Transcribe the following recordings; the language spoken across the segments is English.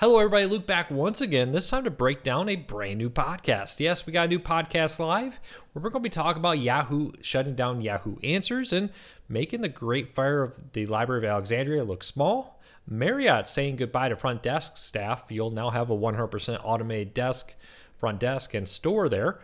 Hello, everybody. Luke back once again, this time to break down a brand new podcast. Yes, we got a new podcast live. where We're going to be talking about Yahoo shutting down Yahoo Answers and making the great fire of the Library of Alexandria look small. Marriott saying goodbye to front desk staff. You'll now have a 100% automated desk, front desk, and store there.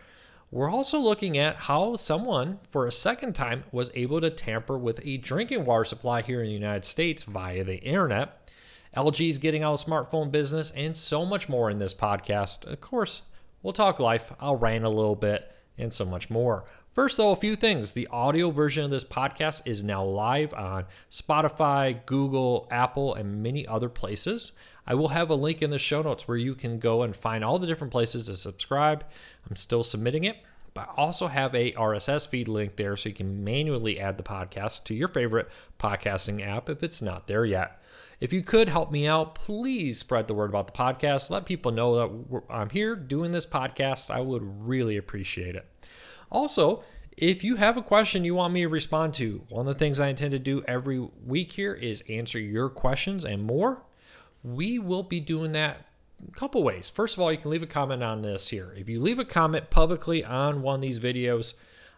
We're also looking at how someone, for a second time, was able to tamper with a drinking water supply here in the United States via the internet. LG's getting out of smartphone business, and so much more in this podcast. Of course, we'll talk life, I'll rant a little bit, and so much more. First, though, a few things. The audio version of this podcast is now live on Spotify, Google, Apple, and many other places. I will have a link in the show notes where you can go and find all the different places to subscribe. I'm still submitting it, but I also have a RSS feed link there so you can manually add the podcast to your favorite podcasting app if it's not there yet. If you could help me out, please spread the word about the podcast. Let people know that I'm here doing this podcast. I would really appreciate it. Also, if you have a question you want me to respond to, one of the things I intend to do every week here is answer your questions and more. We will be doing that a couple ways. First of all, you can leave a comment on this here. If you leave a comment publicly on one of these videos,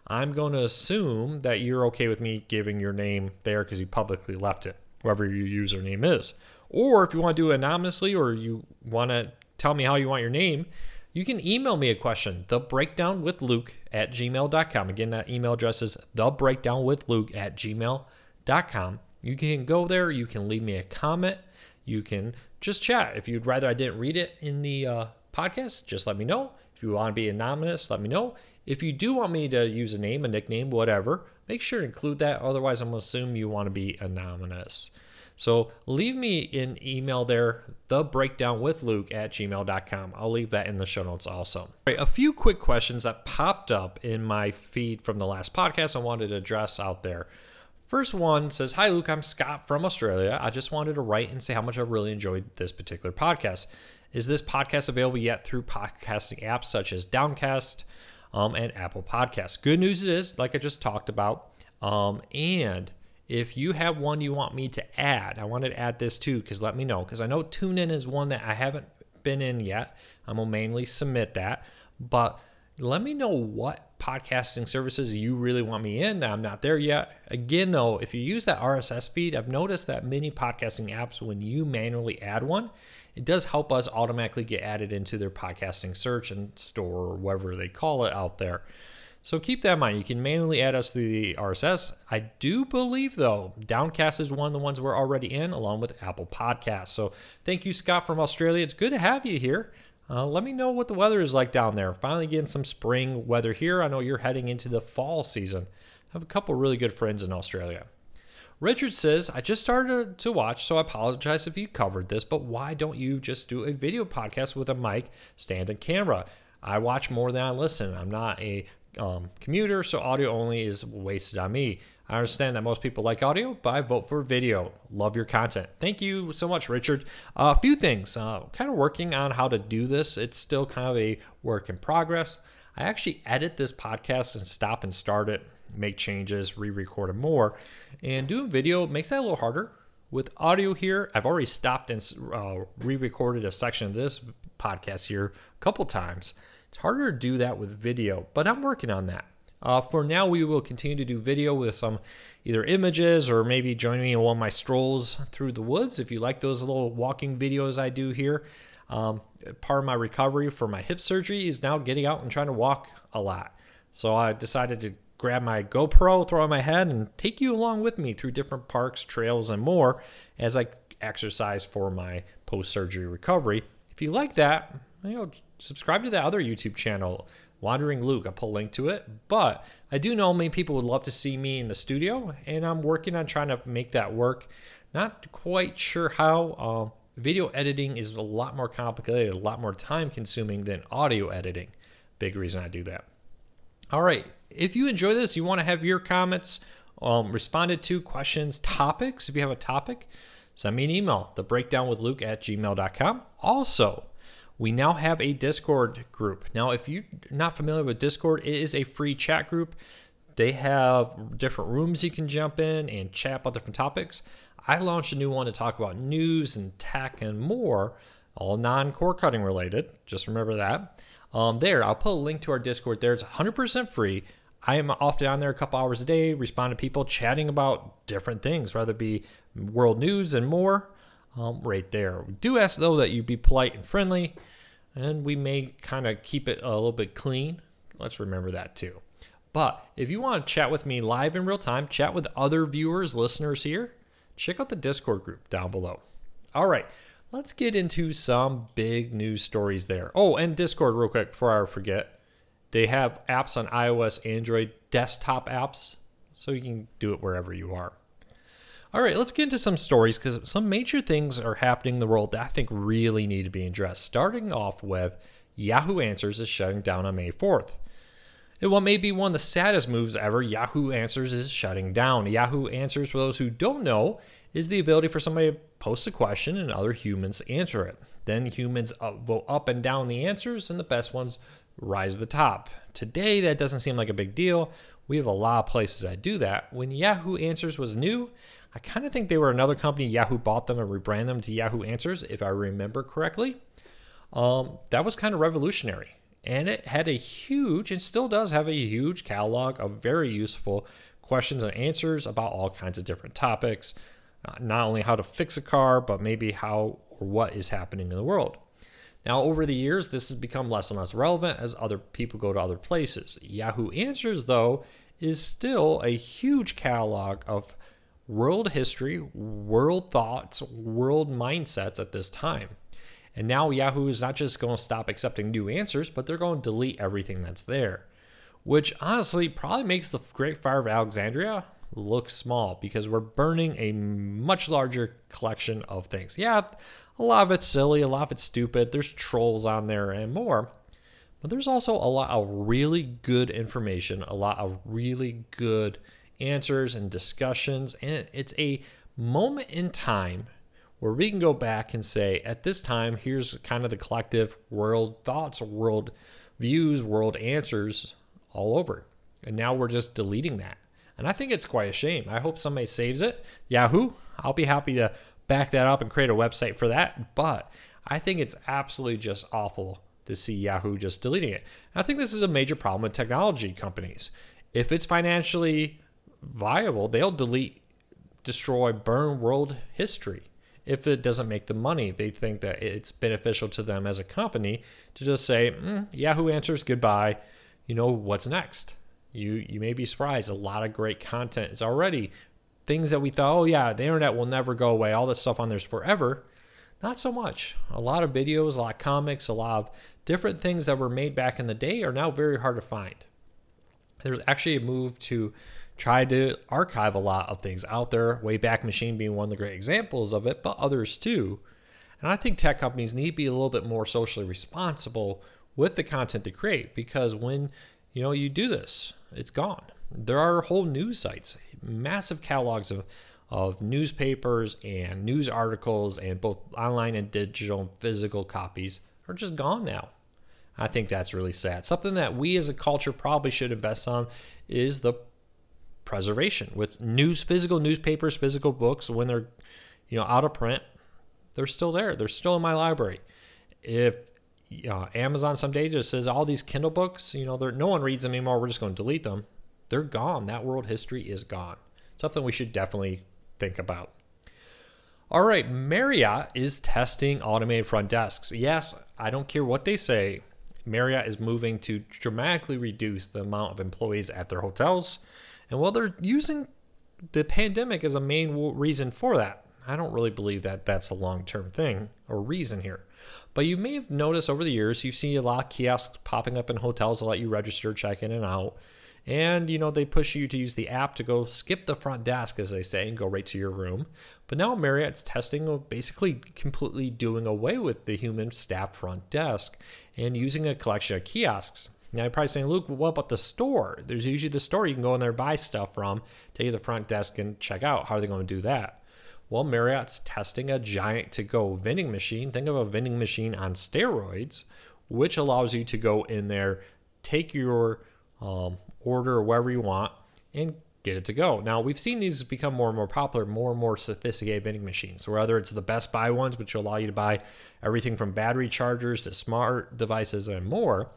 I'm going to assume that you're okay with me giving your name there because you publicly left it whoever your username is. Or if you want to do it anonymously or you want to tell me how you want your name, you can email me a question, thebreakdownwithluke at gmail.com. Again, that email address is thebreakdownwithluke at gmail.com. You can go there, you can leave me a comment, you can just chat. If you'd rather I didn't read it in the uh, podcast, just let me know. If you want to be anonymous, let me know. If you do want me to use a name, a nickname, whatever, make sure to include that. Otherwise, I'm going to assume you want to be anonymous. So leave me an email there, thebreakdownwithluke at gmail.com. I'll leave that in the show notes also. All right, a few quick questions that popped up in my feed from the last podcast I wanted to address out there. First one says, Hi, Luke. I'm Scott from Australia. I just wanted to write and say how much I really enjoyed this particular podcast. Is this podcast available yet through podcasting apps such as Downcast, um, and Apple Podcasts. Good news is, like I just talked about, um, and if you have one you want me to add, I want to add this too, because let me know, because I know TuneIn is one that I haven't been in yet. I'm gonna mainly submit that, but let me know what podcasting services you really want me in I'm not there yet. Again, though, if you use that RSS feed, I've noticed that many podcasting apps, when you manually add one, it does help us automatically get added into their podcasting search and store or whatever they call it out there. So keep that in mind. You can manually add us through the RSS. I do believe, though, Downcast is one of the ones we're already in, along with Apple Podcasts. So thank you, Scott from Australia. It's good to have you here. Uh, let me know what the weather is like down there. Finally getting some spring weather here. I know you're heading into the fall season. I have a couple really good friends in Australia. Richard says, I just started to watch, so I apologize if you covered this, but why don't you just do a video podcast with a mic, stand, and camera? I watch more than I listen. I'm not a um, commuter, so audio only is wasted on me. I understand that most people like audio, but I vote for video. Love your content. Thank you so much, Richard. A few things. Uh, kind of working on how to do this. It's still kind of a work in progress. I actually edit this podcast and stop and start it make changes, re-record them more. And doing video makes that a little harder. With audio here, I've already stopped and uh, re-recorded a section of this podcast here a couple times. It's harder to do that with video, but I'm working on that. Uh, for now, we will continue to do video with some either images or maybe join me in one of my strolls through the woods. If you like those little walking videos I do here, um, part of my recovery for my hip surgery is now getting out and trying to walk a lot. So I decided to grab my GoPro, throw on my head, and take you along with me through different parks, trails, and more as I exercise for my post surgery recovery. If you like that, you know, subscribe to the other YouTube channel, Wandering Luke. I'll put a link to it. But I do know many people would love to see me in the studio, and I'm working on trying to make that work. Not quite sure how. Um, video editing is a lot more complicated, a lot more time consuming than audio editing. Big reason I do that. All right. If you enjoy this, you want to have your comments um, responded to, questions, topics. If you have a topic, send me an email, thebreakdownwithluke at gmail.com. Also, we now have a Discord group. Now, if you're not familiar with Discord, it is a free chat group. They have different rooms you can jump in and chat about different topics. I launched a new one to talk about news and tech and more all non cord cutting related. Just remember that. Um, there, I'll put a link to our Discord there. It's 100% free. I am often on there a couple hours a day, respond to people chatting about different things, whether be world news and more. Um, right there. Do ask though that you be polite and friendly, and we may kind of keep it a little bit clean. Let's remember that too. But if you want to chat with me live in real time, chat with other viewers, listeners here, check out the Discord group down below. All right, let's get into some big news stories there. Oh, and Discord, real quick, before I forget. They have apps on iOS, Android, desktop apps, so you can do it wherever you are. All right, let's get into some stories because some major things are happening in the world that I think really need to be addressed. Starting off with Yahoo Answers is shutting down on May 4th. And what may be one of the saddest moves ever, Yahoo Answers is shutting down. Yahoo Answers, for those who don't know, is the ability for somebody to post a question and other humans answer it. Then humans vote up and down the answers, and the best ones rise to the top. Today, that doesn't seem like a big deal. We have a lot of places that do that. When Yahoo Answers was new, I kind of think they were another company. Yahoo bought them and rebranded them to Yahoo Answers, if I remember correctly. Um, that was kind of revolutionary. And it had a huge, and still does have a huge catalog of very useful questions and answers about all kinds of different topics. Not only how to fix a car, but maybe how or what is happening in the world. Now, over the years, this has become less and less relevant as other people go to other places. Yahoo Answers, though, is still a huge catalog of world history, world thoughts, world mindsets at this time. And now Yahoo is not just going to stop accepting new answers, but they're going to delete everything that's there, which honestly probably makes the Great Fire of Alexandria look small because we're burning a much larger collection of things. Yeah, a lot of it's silly, a lot of it's stupid. There's trolls on there and more. But there's also a lot of really good information, a lot of really good answers and discussions. And it's a moment in time where we can go back and say, at this time, here's kind of the collective world thoughts, world views, world answers all over. And now we're just deleting that. And I think it's quite a shame. I hope somebody saves it. Yahoo, I'll be happy to back that up and create a website for that. But I think it's absolutely just awful to see Yahoo just deleting it. I think this is a major problem with technology companies. If it's financially viable, they'll delete, destroy, burn world history if it doesn't make the money. They think that it's beneficial to them as a company to just say, mm, Yahoo Answers, goodbye. You know, what's next? You you may be surprised. A lot of great content is already things that we thought, oh yeah, the internet will never go away. All this stuff on there's forever. Not so much. A lot of videos, a lot of comics, a lot of different things that were made back in the day are now very hard to find. There's actually a move to try to archive a lot of things out there. Wayback Machine being one of the great examples of it, but others too. And I think tech companies need to be a little bit more socially responsible with the content they create because when you know you do this, it's gone. There are whole news sites, massive catalogs of of newspapers and news articles and both online and digital and physical copies are just gone now. I think that's really sad. Something that we as a culture probably should invest on is the preservation with news physical newspapers, physical books when they're you know out of print, they're still there. They're still in my library. If uh, Amazon someday just says all these Kindle books, you know, no one reads them anymore. We're just going to delete them. They're gone. That world history is gone. Something we should definitely think about. All right, Marriott is testing automated front desks. Yes, I don't care what they say. Marriott is moving to dramatically reduce the amount of employees at their hotels. And while they're using the pandemic as a main reason for that, I don't really believe that that's a long term thing or reason here. But you may have noticed over the years, you've seen a lot of kiosks popping up in hotels to let you register, check in and out. And you know, they push you to use the app to go skip the front desk, as they say, and go right to your room. But now Marriott's testing of basically completely doing away with the human staff front desk and using a collection of kiosks. Now you're probably saying, Luke, what about the store? There's usually the store you can go in there buy stuff from, take to the front desk and check out. How are they going to do that? Well, Marriott's testing a giant to go vending machine. Think of a vending machine on steroids, which allows you to go in there, take your um, order wherever you want, and get it to go. Now, we've seen these become more and more popular, more and more sophisticated vending machines, whether it's the Best Buy ones, which allow you to buy everything from battery chargers to smart devices and more.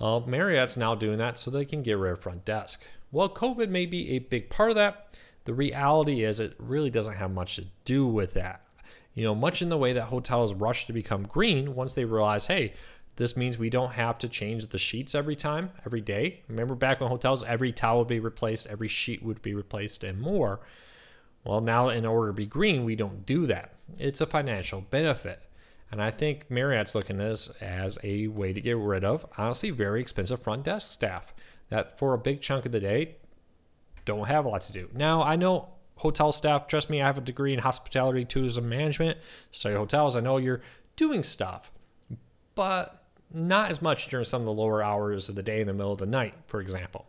Uh, Marriott's now doing that so they can get rid of front desk. Well, COVID may be a big part of that. The reality is, it really doesn't have much to do with that. You know, much in the way that hotels rush to become green once they realize, hey, this means we don't have to change the sheets every time, every day. Remember back when hotels, every towel would be replaced, every sheet would be replaced, and more. Well, now in order to be green, we don't do that. It's a financial benefit. And I think Marriott's looking at this as a way to get rid of, honestly, very expensive front desk staff that for a big chunk of the day don't have a lot to do. Now, I know hotel staff, trust me, I have a degree in hospitality tourism management, study hotels. I know you're doing stuff, but not as much during some of the lower hours of the day in the middle of the night, for example.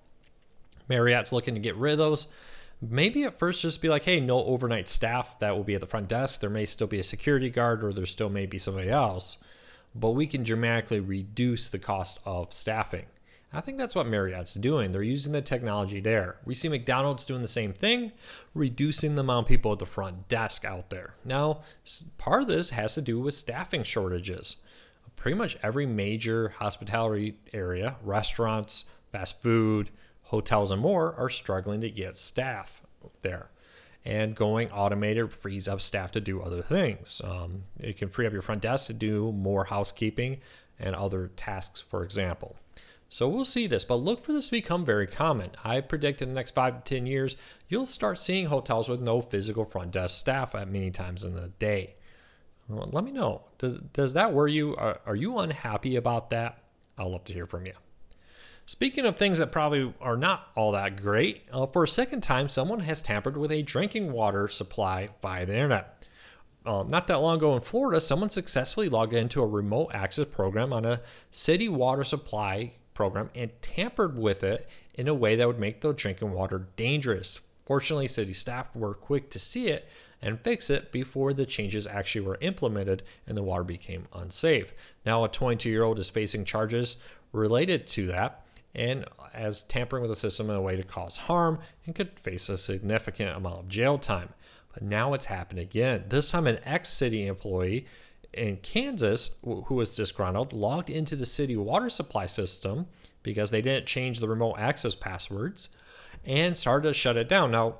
Marriott's looking to get rid of those. Maybe at first just be like, hey, no overnight staff that will be at the front desk. There may still be a security guard or there still may be somebody else, but we can dramatically reduce the cost of staffing. I think that's what Marriott's doing. They're using the technology there. We see McDonald's doing the same thing, reducing the amount of people at the front desk out there. Now, part of this has to do with staffing shortages pretty much every major hospitality area, restaurants, fast food, hotels, and more, are struggling to get staff there. And going automated frees up staff to do other things. Um, it can free up your front desk to do more housekeeping and other tasks, for example. So we'll see this, but look for this to become very common. I predict in the next five to 10 years, you'll start seeing hotels with no physical front desk staff at many times in the day. Well, let me know. Does, does that worry you? Are, are you unhappy about that? I'll love to hear from you. Speaking of things that probably are not all that great, uh, for a second time, someone has tampered with a drinking water supply via the internet. Uh, not that long ago in Florida, someone successfully logged into a remote access program on a city water supply program and tampered with it in a way that would make the drinking water dangerous. Fortunately, city staff were quick to see it, and fix it before the changes actually were implemented and the water became unsafe. Now, a 22 year old is facing charges related to that and as tampering with the system in a way to cause harm and could face a significant amount of jail time. But now it's happened again. This time, an ex city employee in Kansas who was disgruntled logged into the city water supply system because they didn't change the remote access passwords and started to shut it down. Now,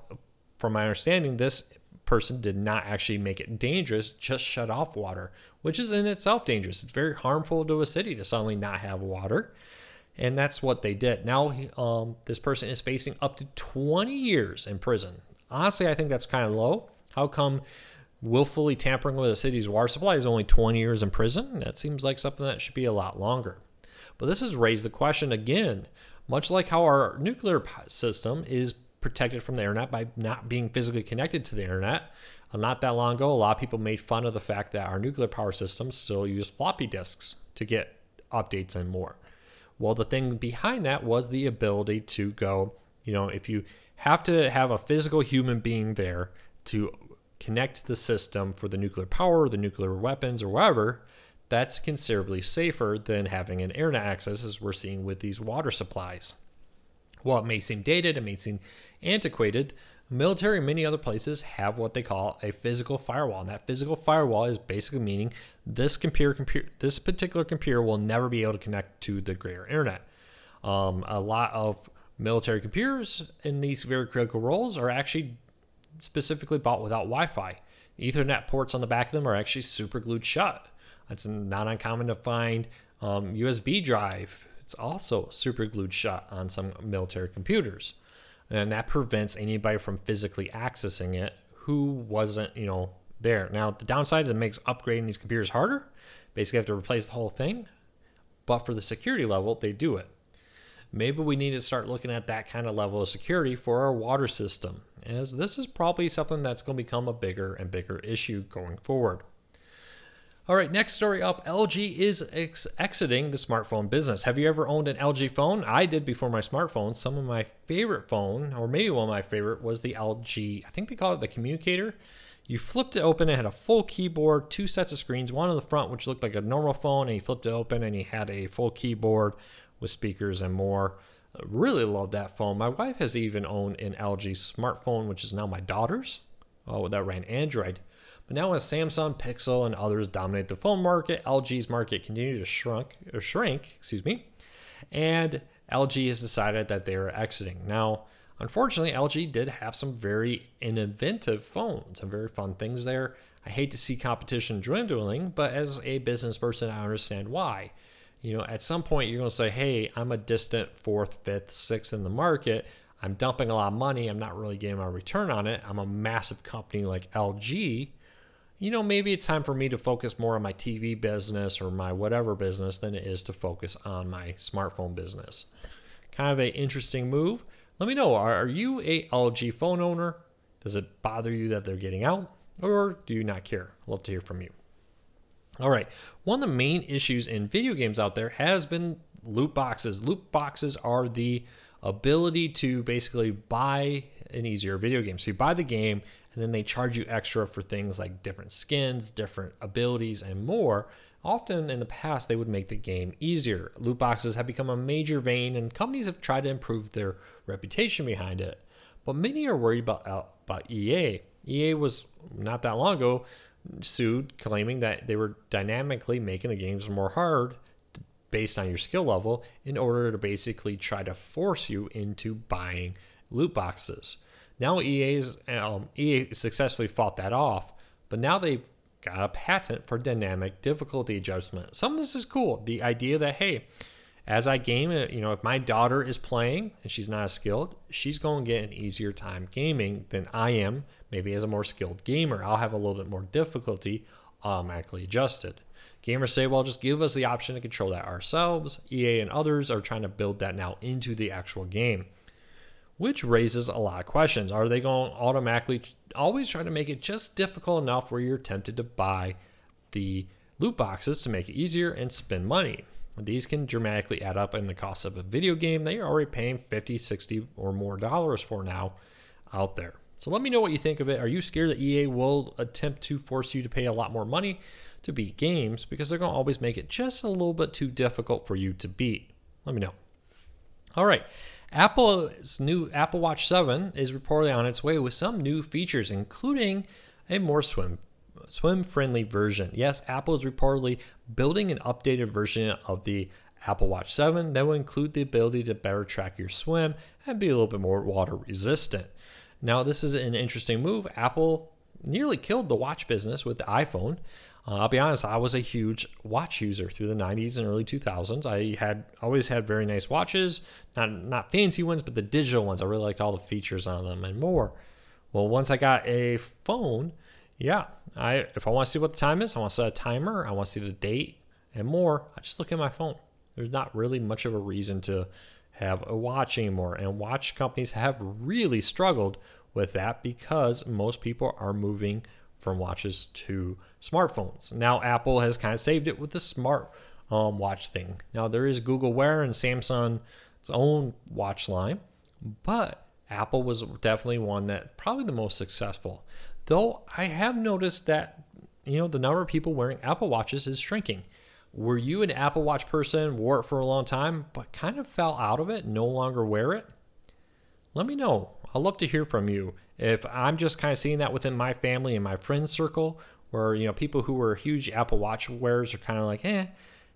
from my understanding, this person did not actually make it dangerous, just shut off water, which is in itself dangerous. It's very harmful to a city to suddenly not have water. And that's what they did. Now, um, this person is facing up to 20 years in prison. Honestly, I think that's kind of low. How come willfully tampering with a city's water supply is only 20 years in prison? That seems like something that should be a lot longer. But this has raised the question again, much like how our nuclear system is protected from the internet by not being physically connected to the internet. Uh, not that long ago, a lot of people made fun of the fact that our nuclear power systems still use floppy disks to get updates and more. Well, the thing behind that was the ability to go, you know, if you have to have a physical human being there to connect the system for the nuclear power, the nuclear weapons, or whatever, that's considerably safer than having an internet access, as we're seeing with these water supplies. While it may seem dated, it may seem antiquated, military and many other places have what they call a physical firewall. And that physical firewall is basically meaning this computer, computer this particular computer will never be able to connect to the greater internet. Um, a lot of military computers in these very critical roles are actually specifically bought without Wi-Fi. Ethernet ports on the back of them are actually super glued shut. It's not uncommon to find um, USB drive it's also super glued shut on some military computers. And that prevents anybody from physically accessing it who wasn't, you know, there. Now, the downside is it makes upgrading these computers harder. Basically, have to replace the whole thing. But for the security level, they do it. Maybe we need to start looking at that kind of level of security for our water system, this is probably something that's going to become a bigger and bigger issue going forward. All right, next story up LG is ex- exiting the smartphone business. Have you ever owned an LG phone? I did before my smartphone. Some of my favorite phone, or maybe one of my favorite, was the LG, I think they call it the communicator. You flipped it open, it had a full keyboard, two sets of screens, one on the front, which looked like a normal phone, and you flipped it open and you had a full keyboard with speakers and more. Really love that phone. My wife has even owned an LG smartphone, which is now my daughter's. Oh, that ran Android. But now as Samsung, Pixel, and others dominate the phone market, LG's market continues to shrunk or shrink, excuse me. And LG has decided that they are exiting. Now, unfortunately, LG did have some very inventive phones, some very fun things there. I hate to see competition dwindling, but as a business person, I understand why. You know, at some point, you're going to say, hey, I'm a distant fourth, fifth, sixth in the market. I'm dumping a lot of money. I'm not really getting my return on it. I'm a massive company like LG. You know, maybe it's time for me to focus more on my TV business or my whatever business than it is to focus on my smartphone business. Kind of an interesting move. Let me know are, you a LG phone owner? Does it bother you that they're getting out? Or do you not care? Love to hear from you. All right. One of the main issues in video games out there has been loot boxes. Loot boxes are the ability to basically buy an easier video game. So you buy the game and then they charge you extra for things like different skins, different abilities, and more. Often in the past, they would make the game easier. Loot boxes have become a major vein, and companies have tried to improve their reputation behind it. But many are worried about, about EA. EA was not that long ago sued, claiming that they were dynamically making the games more hard based on your skill level in order to basically try to force you into buying loot boxes. Now EA's um, EA successfully fought that off, but now they've got a patent for dynamic difficulty adjustment. Some of this is cool. The idea that hey, as I game, uh, you know, if my daughter is playing and she's not as skilled, she's going to get an easier time gaming than I am. Maybe as a more skilled gamer, I'll have a little bit more difficulty automatically adjusted. Gamers say, well, just give us the option to control that ourselves. EA and others are trying to build that now into the actual game, which raises a lot of questions. Are they going to automatically always try to make it just difficult enough where you're tempted to buy the loot boxes to make it easier and spend money? These can dramatically add up in the cost of a video game that you're already paying 50, 60 or more dollars for now out there. So let me know what you think of it. Are you scared that EA will attempt to force you to pay a lot more money to beat games because they're going to always make it just a little bit too difficult for you to beat? Let me know. All right. Apple's new Apple Watch 7 is reportedly on its way with some new features, including a more swim swim friendly version. Yes, Apple is reportedly building an updated version of the Apple Watch 7 that will include the ability to better track your swim and be a little bit more water resistant. Now, this is an interesting move. Apple nearly killed the watch business with the iPhone. Uh, I'll be honest, I was a huge watch user through the 90s and early 2000s. I had always had very nice watches, not not fancy ones, but the digital ones. I really liked all the features on them and more. Well, once I got a phone, yeah, I if I want to see what the time is, I want to set a timer, I want to see the date and more, I just look at my phone. There's not really much of a reason to have a watch anymore. And watch companies have really struggled with that because most people are moving from watches to smartphones. Now Apple has kind of saved it with the smart um, watch thing. Now there is Google Wear and Samsung's own watch line, but Apple was definitely one that probably the most successful. Though I have noticed that you know the number of people wearing Apple Watches is shrinking. Were you an Apple Watch person, wore it for a long time, but kind of fell out of it, no longer wear it? Let me know. I'd love to hear from you. If I'm just kind of seeing that within my family and my friends circle, where you know people who were huge Apple Watch wearers are kind of like, eh,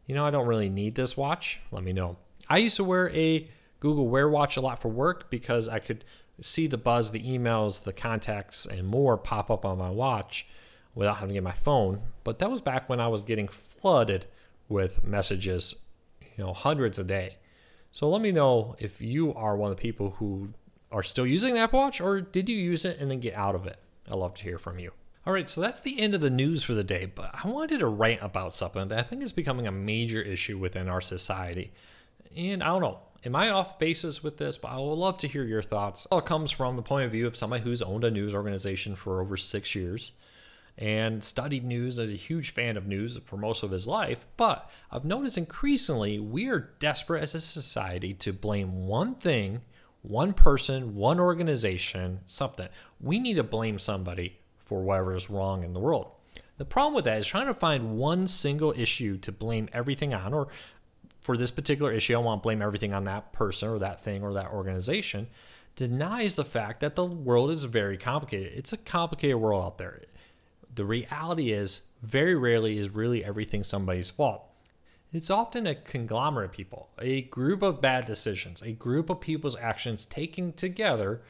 you know, I don't really need this watch. Let me know. I used to wear a Google Wear watch a lot for work because I could see the buzz, the emails, the contacts, and more pop up on my watch without having to get my phone. But that was back when I was getting flooded with messages, you know, hundreds a day. So let me know if you are one of the people who are still using the Apple Watch or did you use it and then get out of it? I'd love to hear from you. All right, so that's the end of the news for the day, but I wanted to rant about something that I think is becoming a major issue within our society. And I don't know, Am I off basis with this? But I would love to hear your thoughts. It all comes from the point of view of somebody who's owned a news organization for over six years and studied news as a huge fan of news for most of his life. But I've noticed increasingly we are desperate as a society to blame one thing, one person, one organization, something. We need to blame somebody for whatever is wrong in the world. The problem with that is trying to find one single issue to blame everything on, or for this particular issue, I want to blame everything on that person or that thing or that organization, denies the fact that the world is very complicated. It's a complicated world out there. The reality is, very rarely is really everything somebody's fault. It's often a conglomerate of people, a group of bad decisions, a group of people's actions taken together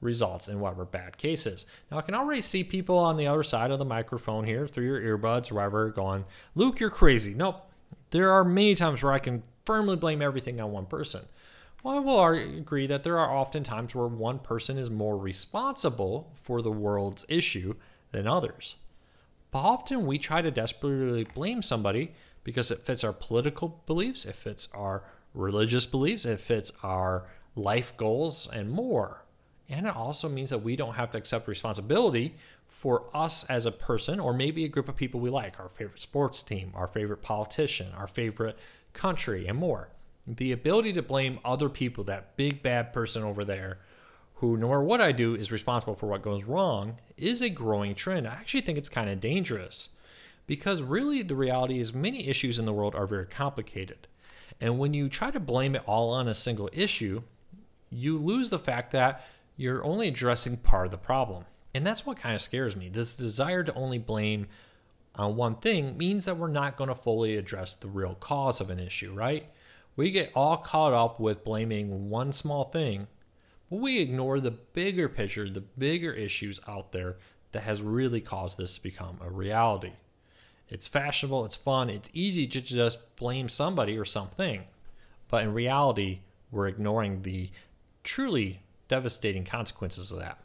results in whatever bad cases. Now, I can already see people on the other side of the microphone here through your earbuds, wherever, going, Luke, you're crazy. Nope. There are many times where I can firmly blame everything on one person. Well, I will agree that there are often times where one person is more responsible for the world's issue than others. But often we try to desperately blame somebody because it fits our political beliefs, it fits our religious beliefs, it fits our life goals, and more. And it also means that we don't have to accept responsibility for us as a person or maybe a group of people we like, our favorite sports team, our favorite politician, our favorite country, and more. The ability to blame other people, that big bad person over there, who no matter what I do is responsible for what goes wrong, is a growing trend. I actually think it's kind of dangerous because really the reality is many issues in the world are very complicated. And when you try to blame it all on a single issue, you lose the fact that you're only addressing part of the problem. And that's what kind of scares me. This desire to only blame on one thing means that we're not going to fully address the real cause of an issue, right? We get all caught up with blaming one small thing, but we ignore the bigger picture, the bigger issues out there that has really caused this to become a reality. It's fashionable, it's fun, it's easy to just blame somebody or something. But in reality, we're ignoring the truly devastating consequences of that.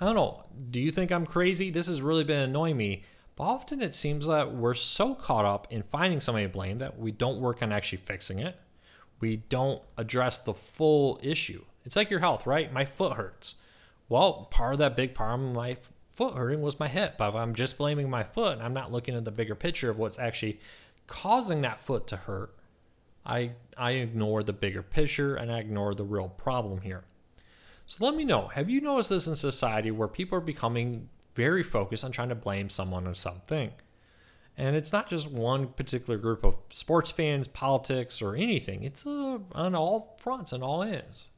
I don't know. Do you think I'm crazy? This has really been annoying me. But often it seems that we're so caught up in finding somebody to blame that we don't work on actually fixing it. We don't address the full issue. It's like your health, right? My foot hurts. Well, part of that big problem my foot hurting was my hip. But if I'm just blaming my foot and I'm not looking at the bigger picture of what's actually causing that foot to hurt, I I ignore the bigger picture and I ignore the real problem here. So let me know have you noticed this in society where people are becoming very focused on trying to blame someone or something? And it's not just one particular group of sports fans, politics, or anything. It's uh, on all fronts and all ends.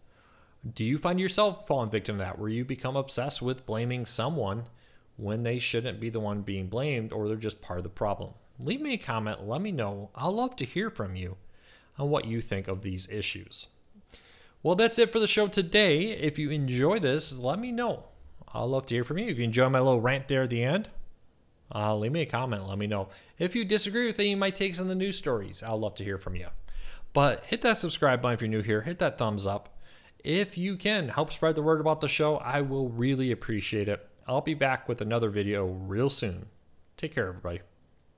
Do you find yourself falling victim to that, where you become obsessed with blaming someone when they shouldn't be the one being blamed or they're just part of the problem? Leave me a comment. Let me know. I'll love to hear from you on what you think of these issues. Well, that's it for the show today. If you enjoy this, let me know. I'll love to hear from you. If you enjoy my little rant there at the end, uh, leave me a comment. Let me know. If you disagree with any of my takes on the news stories, I'll love to hear from you. But hit that subscribe button if you're new here. Hit that thumbs up. If you can help spread the word about the show, I will really appreciate it. I'll be back with another video real soon. Take care, everybody.